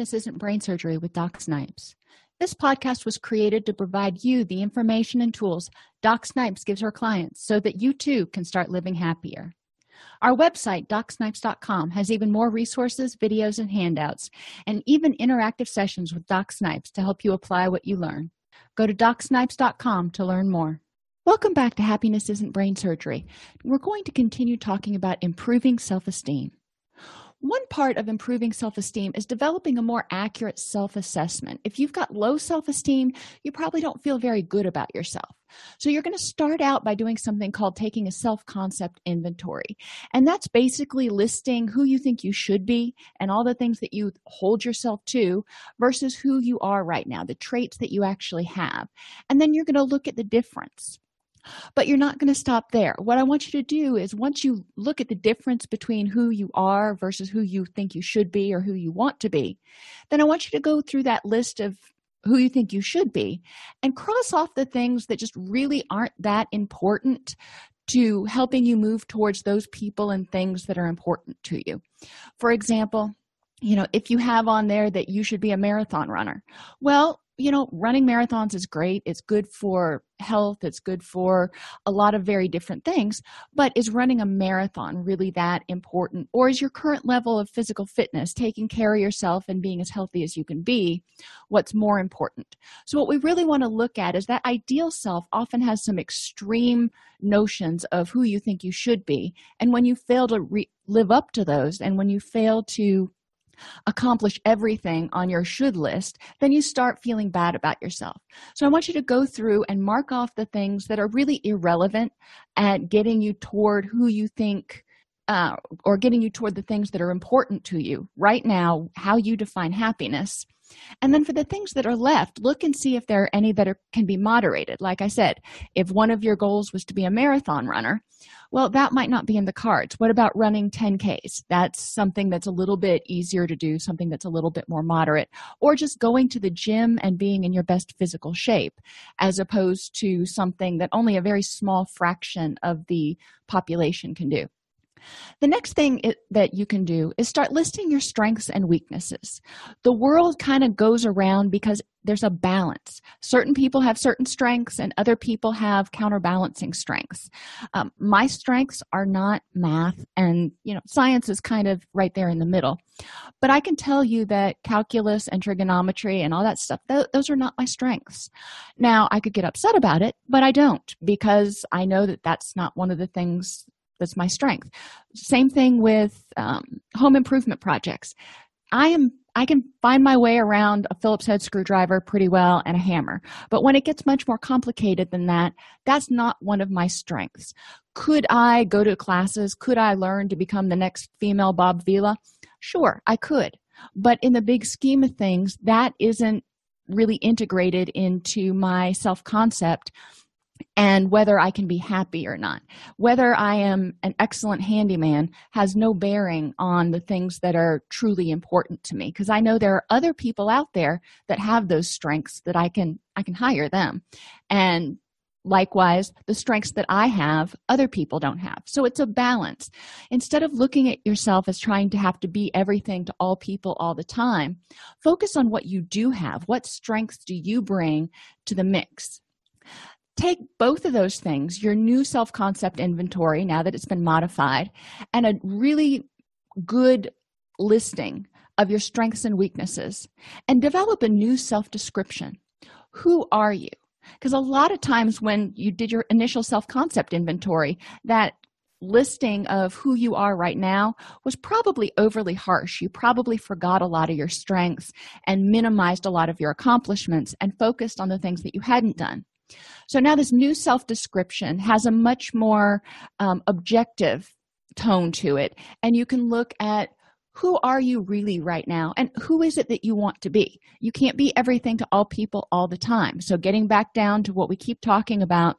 Happiness Isn't Brain Surgery with Doc Snipes. This podcast was created to provide you the information and tools Doc Snipes gives her clients so that you too can start living happier. Our website, docsnipes.com, has even more resources, videos, and handouts, and even interactive sessions with Doc Snipes to help you apply what you learn. Go to docsnipes.com to learn more. Welcome back to Happiness Isn't Brain Surgery. We're going to continue talking about improving self esteem. One part of improving self esteem is developing a more accurate self assessment. If you've got low self esteem, you probably don't feel very good about yourself. So, you're going to start out by doing something called taking a self concept inventory. And that's basically listing who you think you should be and all the things that you hold yourself to versus who you are right now, the traits that you actually have. And then you're going to look at the difference but you're not going to stop there. What I want you to do is once you look at the difference between who you are versus who you think you should be or who you want to be, then I want you to go through that list of who you think you should be and cross off the things that just really aren't that important to helping you move towards those people and things that are important to you. For example, you know, if you have on there that you should be a marathon runner, well, you know, running marathons is great. It's good for health, it's good for a lot of very different things. But is running a marathon really that important? Or is your current level of physical fitness, taking care of yourself and being as healthy as you can be, what's more important? So, what we really want to look at is that ideal self often has some extreme notions of who you think you should be. And when you fail to re- live up to those, and when you fail to accomplish everything on your should list, then you start feeling bad about yourself. So I want you to go through and mark off the things that are really irrelevant at getting you toward who you think uh, or getting you toward the things that are important to you right now, how you define happiness and then for the things that are left, look and see if there are any that are, can be moderated. Like I said, if one of your goals was to be a marathon runner, well, that might not be in the cards. What about running 10Ks? That's something that's a little bit easier to do, something that's a little bit more moderate, or just going to the gym and being in your best physical shape, as opposed to something that only a very small fraction of the population can do. The next thing it, that you can do is start listing your strengths and weaknesses. The world kind of goes around because there's a balance. Certain people have certain strengths, and other people have counterbalancing strengths. Um, my strengths are not math, and you know, science is kind of right there in the middle. But I can tell you that calculus and trigonometry and all that stuff, th- those are not my strengths. Now, I could get upset about it, but I don't because I know that that's not one of the things that's my strength. Same thing with um, home improvement projects. I am i can find my way around a phillips head screwdriver pretty well and a hammer but when it gets much more complicated than that that's not one of my strengths. Could i go to classes? Could i learn to become the next female bob vila? Sure i could. But in the big scheme of things that isn't really integrated into my self concept and whether I can be happy or not. Whether I am an excellent handyman has no bearing on the things that are truly important to me because I know there are other people out there that have those strengths that I can I can hire them. And likewise, the strengths that I have, other people don't have. So it's a balance. Instead of looking at yourself as trying to have to be everything to all people all the time, focus on what you do have. What strengths do you bring to the mix? Take both of those things your new self concept inventory now that it's been modified and a really good listing of your strengths and weaknesses and develop a new self description who are you because a lot of times when you did your initial self concept inventory that listing of who you are right now was probably overly harsh. You probably forgot a lot of your strengths and minimized a lot of your accomplishments and focused on the things that you hadn't done. So now this new self description has a much more um, objective tone to it, and you can look at who are you really right now and who is it that you want to be? You can't be everything to all people all the time. So getting back down to what we keep talking about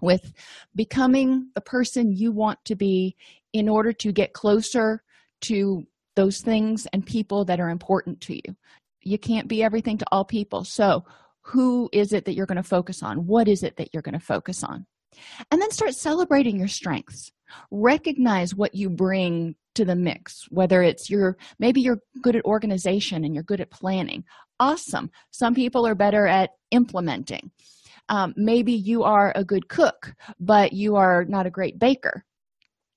with becoming the person you want to be in order to get closer to those things and people that are important to you. You can't be everything to all people. So who is it that you're going to focus on? What is it that you're going to focus on? And then start celebrating your strengths. Recognize what you bring to the mix whether it's you're maybe you're good at organization and you're good at planning. Awesome. Some people are better at implementing. Um, maybe you are a good cook but you are not a great baker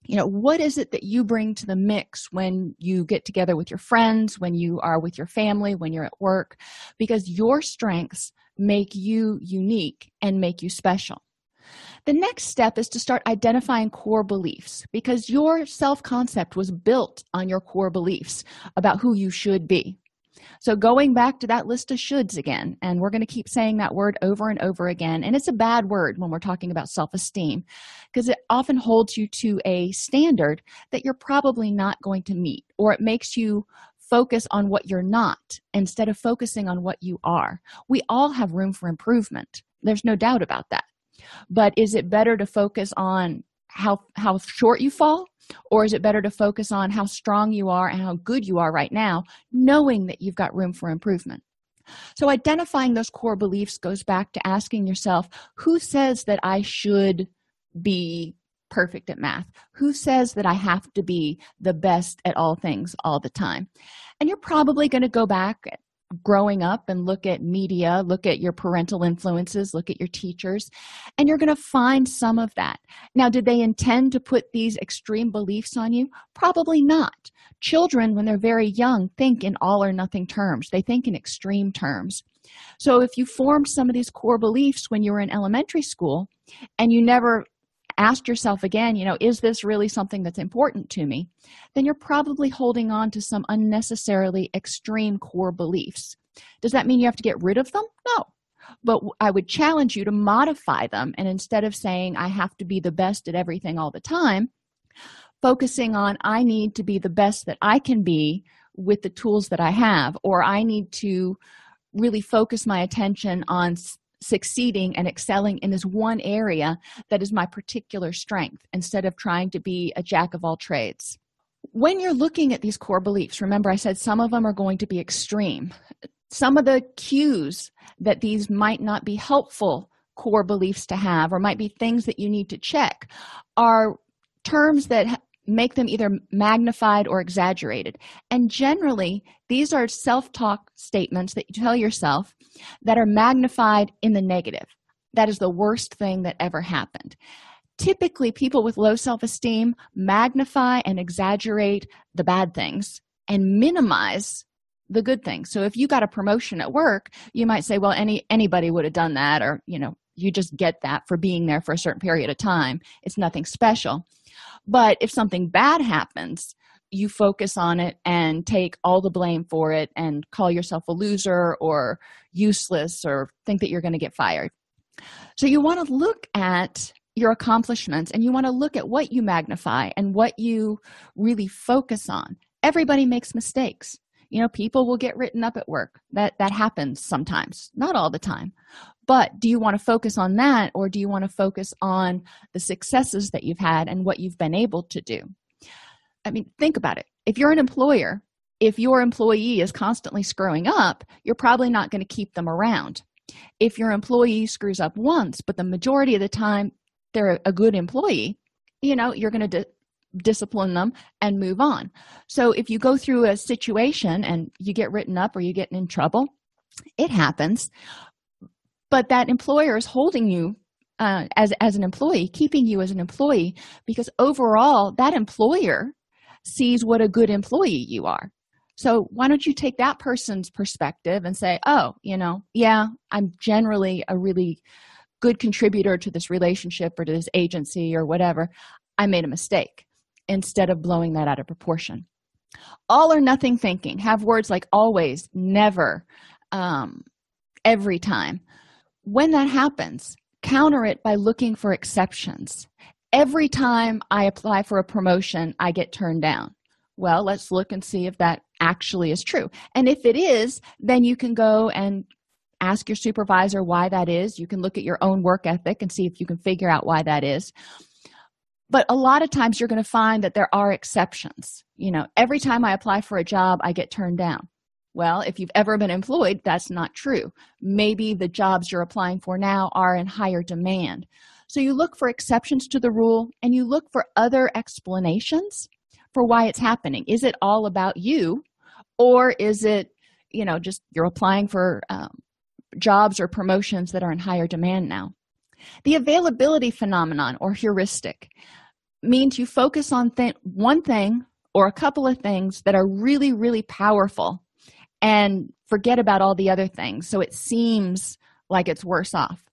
you know what is it that you bring to the mix when you get together with your friends when you are with your family when you're at work? Because your strengths make you unique and make you special. The next step is to start identifying core beliefs because your self concept was built on your core beliefs about who you should be so going back to that list of shoulds again and we're going to keep saying that word over and over again and it's a bad word when we're talking about self-esteem because it often holds you to a standard that you're probably not going to meet or it makes you focus on what you're not instead of focusing on what you are. We all have room for improvement. There's no doubt about that. But is it better to focus on how how short you fall or is it better to focus on how strong you are and how good you are right now knowing that you've got room for improvement? So identifying those core beliefs goes back to asking yourself who says that i should be perfect at math? Who says that i have to be the best at all things all the time? And you're probably going to go back growing up and look at media, look at your parental influences, look at your teachers, and you're going to find some of that. Now, did they intend to put these extreme beliefs on you? Probably not. Children, when they're very young, think in all or nothing terms, they think in extreme terms. So, if you formed some of these core beliefs when you were in elementary school and you never ask yourself again, you know, is this really something that's important to me? Then you're probably holding on to some unnecessarily extreme core beliefs. Does that mean you have to get rid of them? No. But I would challenge you to modify them. And instead of saying, I have to be the best at everything all the time, focusing on, I need to be the best that I can be with the tools that I have, or I need to really focus my attention on succeeding and excelling in this one area that is my particular strength instead of trying to be a jack of all trades. When you're looking at these core beliefs, remember I said some of them are going to be extreme. Some of the cues that these might not be helpful core beliefs to have or might be things that you need to check are terms that make them either magnified or exaggerated. And generally, these are self talk statements that you tell yourself that are magnified in the negative. That is the worst thing that ever happened. Typically, people with low self esteem magnify and exaggerate the bad things and minimize the good things. So if you got a promotion at work, you might say, well, any anybody would have done that, or you know, you just get that for being there for a certain period of time. It's nothing special. But if something bad happens, you focus on it and take all the blame for it and call yourself a loser or useless or think that you're going to get fired. So you want to look at your accomplishments and you want to look at what you magnify and what you really focus on. Everybody makes mistakes. You know, people will get written up at work. That that happens sometimes, not all the time. But do you want to focus on that or do you want to focus on the successes that you've had and what you've been able to do? I mean, think about it. If you're an employer, if your employee is constantly screwing up, you're probably not going to keep them around. If your employee screws up once, but the majority of the time they're a good employee, you know, you're going to discipline them and move on. So if you go through a situation and you get written up or you get in trouble, it happens. But that employer is holding you uh, as as an employee keeping you as an employee because overall that employer sees what a good employee you are. So why don't you take that person's perspective and say oh you know yeah i'm generally a really good contributor to this relationship or to this agency or whatever. I made a mistake instead of blowing that out of proportion all or nothing thinking have words like always never um, every time when that happens, counter it by looking for exceptions. Every time I apply for a promotion, I get turned down. Well, let's look and see if that actually is true. And if it is, then you can go and ask your supervisor why that is. You can look at your own work ethic and see if you can figure out why that is. But a lot of times you're going to find that there are exceptions. You know, every time I apply for a job, I get turned down. Well, if you've ever been employed, that's not true. Maybe the jobs you're applying for now are in higher demand. So you look for exceptions to the rule and you look for other explanations for why it's happening is it all about you or is it you know just you're applying for um, jobs or promotions that are in higher demand now the availability phenomenon or heuristic means you focus on th- one thing or a couple of things that are really really powerful and forget about all the other things so it seems like it's worse off.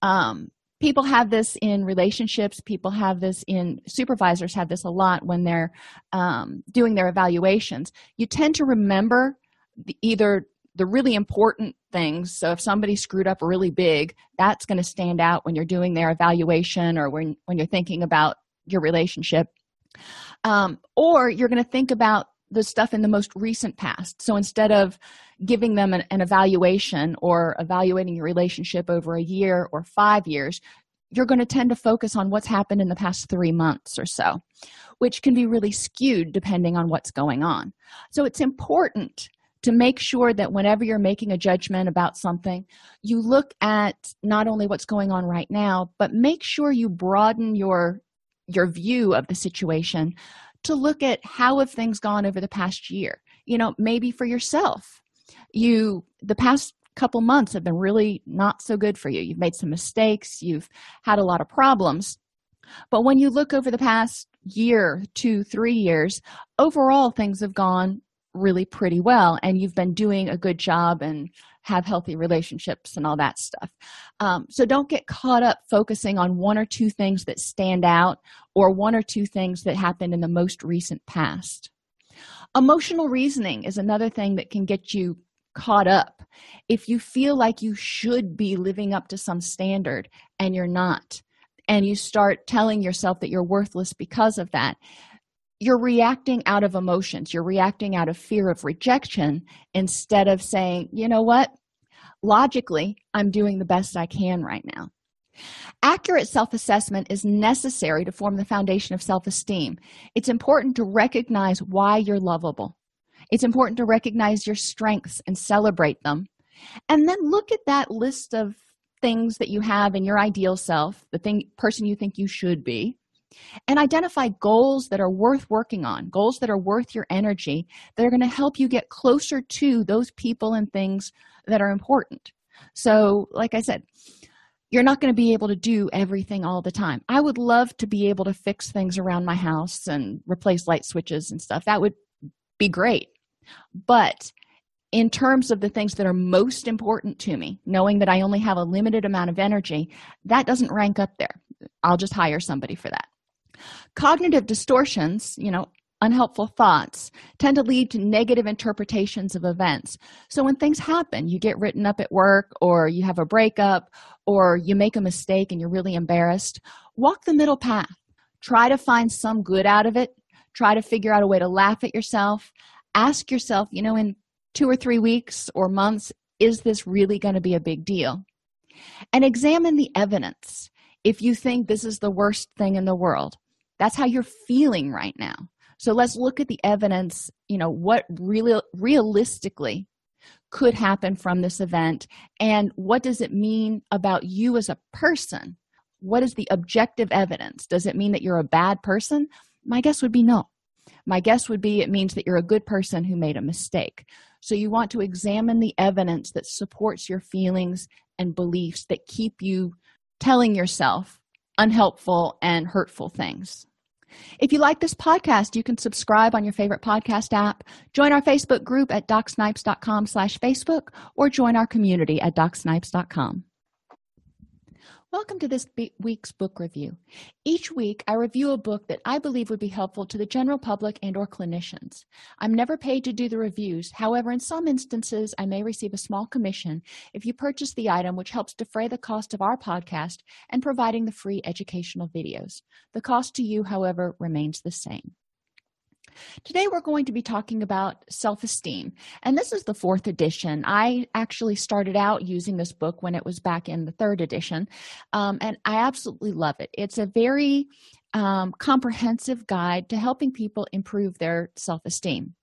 Um, people have this in relationships people have this in supervisors have this a lot when they're um, doing their evaluations. You tend to remember the, either the really important things. So if somebody screwed up really big that's going to stand out when you're doing their evaluation or when, when you're thinking about your relationship. Um, or you're going to think about the stuff in the most recent past. So instead of giving them an, an, evaluation or evaluating your relationship over a year or five years you're going to tend to focus on what's happened in the past three months or so which can be really skewed depending on what's going on. So it's important to make sure that whenever you're making a judgment about something you look at not only what's going on right now but make sure you broaden your your view of the situation to look at how have things gone over the past year. You know maybe for yourself you the past couple months have been really not so good for you. You've made some mistakes you've had a lot of problems. But when you look over the past year two three years overall things have gone really pretty well and you've been doing a good job and have healthy relationships and all that stuff. Um, so don't get caught up focusing on one or two things that stand out or one or two things that happened in the most recent past. Emotional reasoning is another thing that can get you caught up. If you feel like you should be living up to some standard and you're not and you start telling yourself that you're worthless because of that you're reacting out of emotions. You're reacting out of fear of rejection instead of saying you know what? Logically i'm doing the best i can right now. Accurate self-assessment is necessary to form the foundation of self-esteem. It's important to recognize why you're lovable. It's important to recognize your strengths and celebrate them. And then look at that list of things that you have in your ideal self the thing person you think you should be and identify goals that are worth working on goals that are worth your energy that are going to help you get closer to those people and things that are important. So like i said you're not going to be able to do everything all the time. I would love to be able to fix things around my house and replace light switches and stuff. That would be great. But in terms of the things that are most important to me knowing that i only have a limited amount of energy that doesn't rank up there. I'll just hire somebody for that cognitive distortions you know unhelpful thoughts tend to lead to negative interpretations of events. So when things happen you get written up at work or you have a breakup or you make a mistake and you're really embarrassed walk the middle path. Try to find some good out of it. Try to figure out a way to laugh at yourself. Ask yourself you know in two or three weeks or months is this really going to be a big deal? And examine the evidence. If you think this is the worst thing in the world that's how you're feeling right now. So let's look at the evidence you know what really realistically could happen from this event and what does it mean about you as a person? What is the objective evidence? Does it mean that you're a bad person? My guess would be no. My guess would be it means that you're a good person who made a mistake. So you want to examine the evidence that supports your feelings and beliefs that keep you telling yourself unhelpful and hurtful things if you like this podcast you can subscribe on your favorite podcast app join our facebook group at docsnipes.com slash facebook or join our community at docsnipes.com Welcome to this week's book review. Each week, I review a book that I believe would be helpful to the general public and or clinicians. I'm never paid to do the reviews. However, in some instances, I may receive a small commission if you purchase the item, which helps defray the cost of our podcast and providing the free educational videos. The cost to you, however, remains the same. Today, we're going to be talking about self esteem, and this is the fourth edition. I actually started out using this book when it was back in the third edition, um, and I absolutely love it. It's a very um, comprehensive guide to helping people improve their self esteem.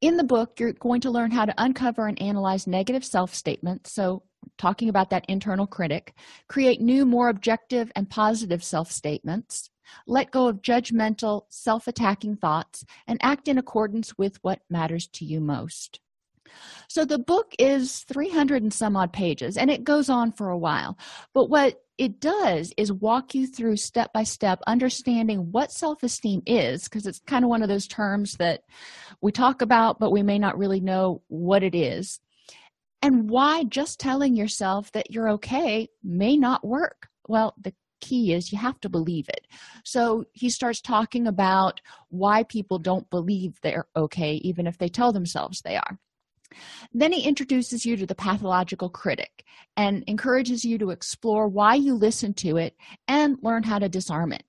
In the book, you're going to learn how to uncover and analyze negative self statements. So, talking about that internal critic, create new, more objective and positive self statements let go of judgmental, self attacking thoughts, and act in accordance with what matters to you most. So the book is 300 and some odd pages, and it goes on for a while. But what it does is walk you through step by step understanding what self esteem is, because it's kind of one of those terms that we talk about, but we may not really know what it is, and why just telling yourself that you're okay may not work. Well, the key is you have to believe it. So he starts talking about why people don't believe they're okay, even if they tell themselves they are. Then he introduces you to the pathological critic and encourages you to explore why you listen to it and learn how to disarm it.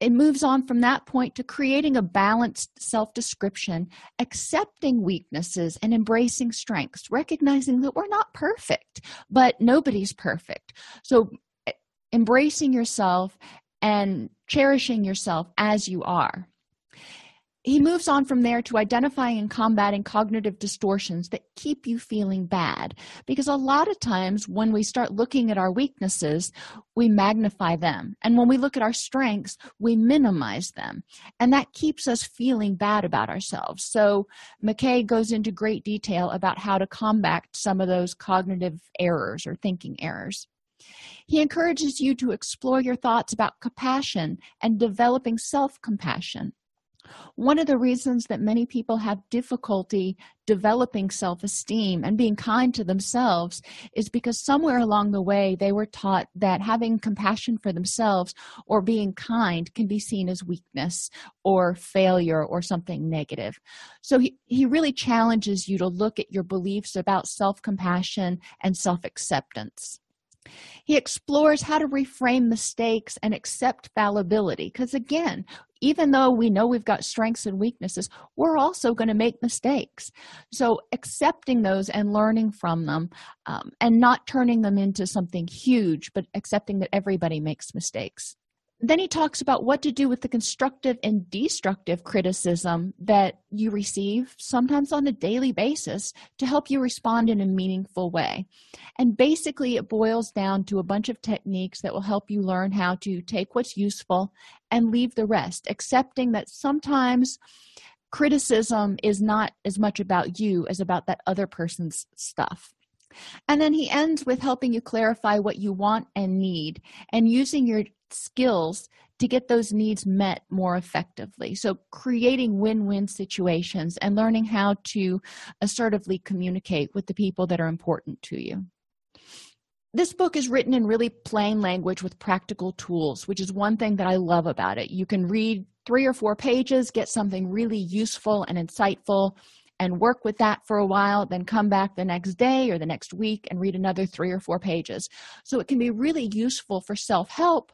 It moves on from that point to creating a balanced self description, accepting weaknesses and embracing strengths, recognizing that we're not perfect, but nobody's perfect. So, embracing yourself and cherishing yourself as you are. He moves on from there to identifying and combating cognitive distortions that keep you feeling bad because a lot of times when we start looking at our weaknesses we magnify them. And when we look at our strengths we minimize them. And that keeps us feeling bad about ourselves. So mckay goes into great detail about how to combat some of those cognitive errors or thinking errors he encourages you to explore your thoughts about compassion and developing self compassion one of the reasons that many people have difficulty developing self esteem and being kind to themselves is because somewhere along the way they were taught that having compassion for themselves or being kind can be seen as weakness or failure or something negative. So he, he really challenges you to look at your beliefs about self compassion and self acceptance. He explores how to reframe mistakes and accept fallibility. Because again, even though we know we've got strengths and weaknesses, we're also going to make mistakes. So, accepting those and learning from them um, and not turning them into something huge, but accepting that everybody makes mistakes then he talks about what to do with the constructive and destructive criticism that you receive sometimes on a daily basis to help you respond in a meaningful way. And basically it boils down to a bunch of techniques that will help you learn how to take what's useful and leave the rest accepting that sometimes criticism is not as much about you as about that other person's stuff. And then he ends with helping you clarify what you want and need and using your skills to get those needs met more effectively. So, creating win win situations and learning how to assertively communicate with the people that are important to you. This book is written in really plain language with practical tools, which is one thing that I love about it. You can read three or four pages, get something really useful and insightful, and work with that for a while, then come back the next day or the next week and read another three or four pages. So it can be really useful for self help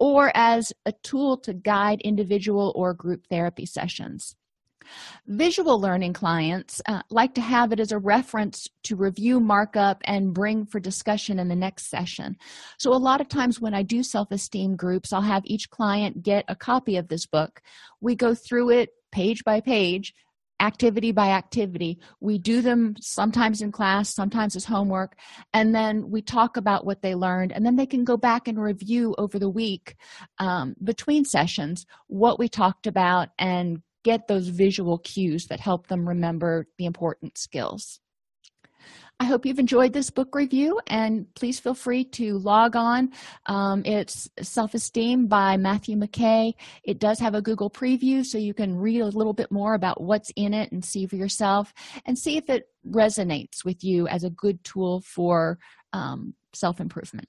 or as a tool to guide individual or group therapy sessions. Visual learning clients uh, like to have it as a reference to review, markup, and bring for discussion in the next session. So, a lot of times when I do self esteem groups, I'll have each client get a copy of this book. We go through it page by page, activity by activity. We do them sometimes in class, sometimes as homework, and then we talk about what they learned, and then they can go back and review over the week um, between sessions what we talked about and get those visual cues that help them remember the important skills. I hope you've enjoyed this book review and please feel free to log on. Um, it's Self Esteem by Matthew McKay. It does have a Google preview so you can read a little bit more about what's in it and see for yourself and see if it resonates with you as a good tool for um, self improvement.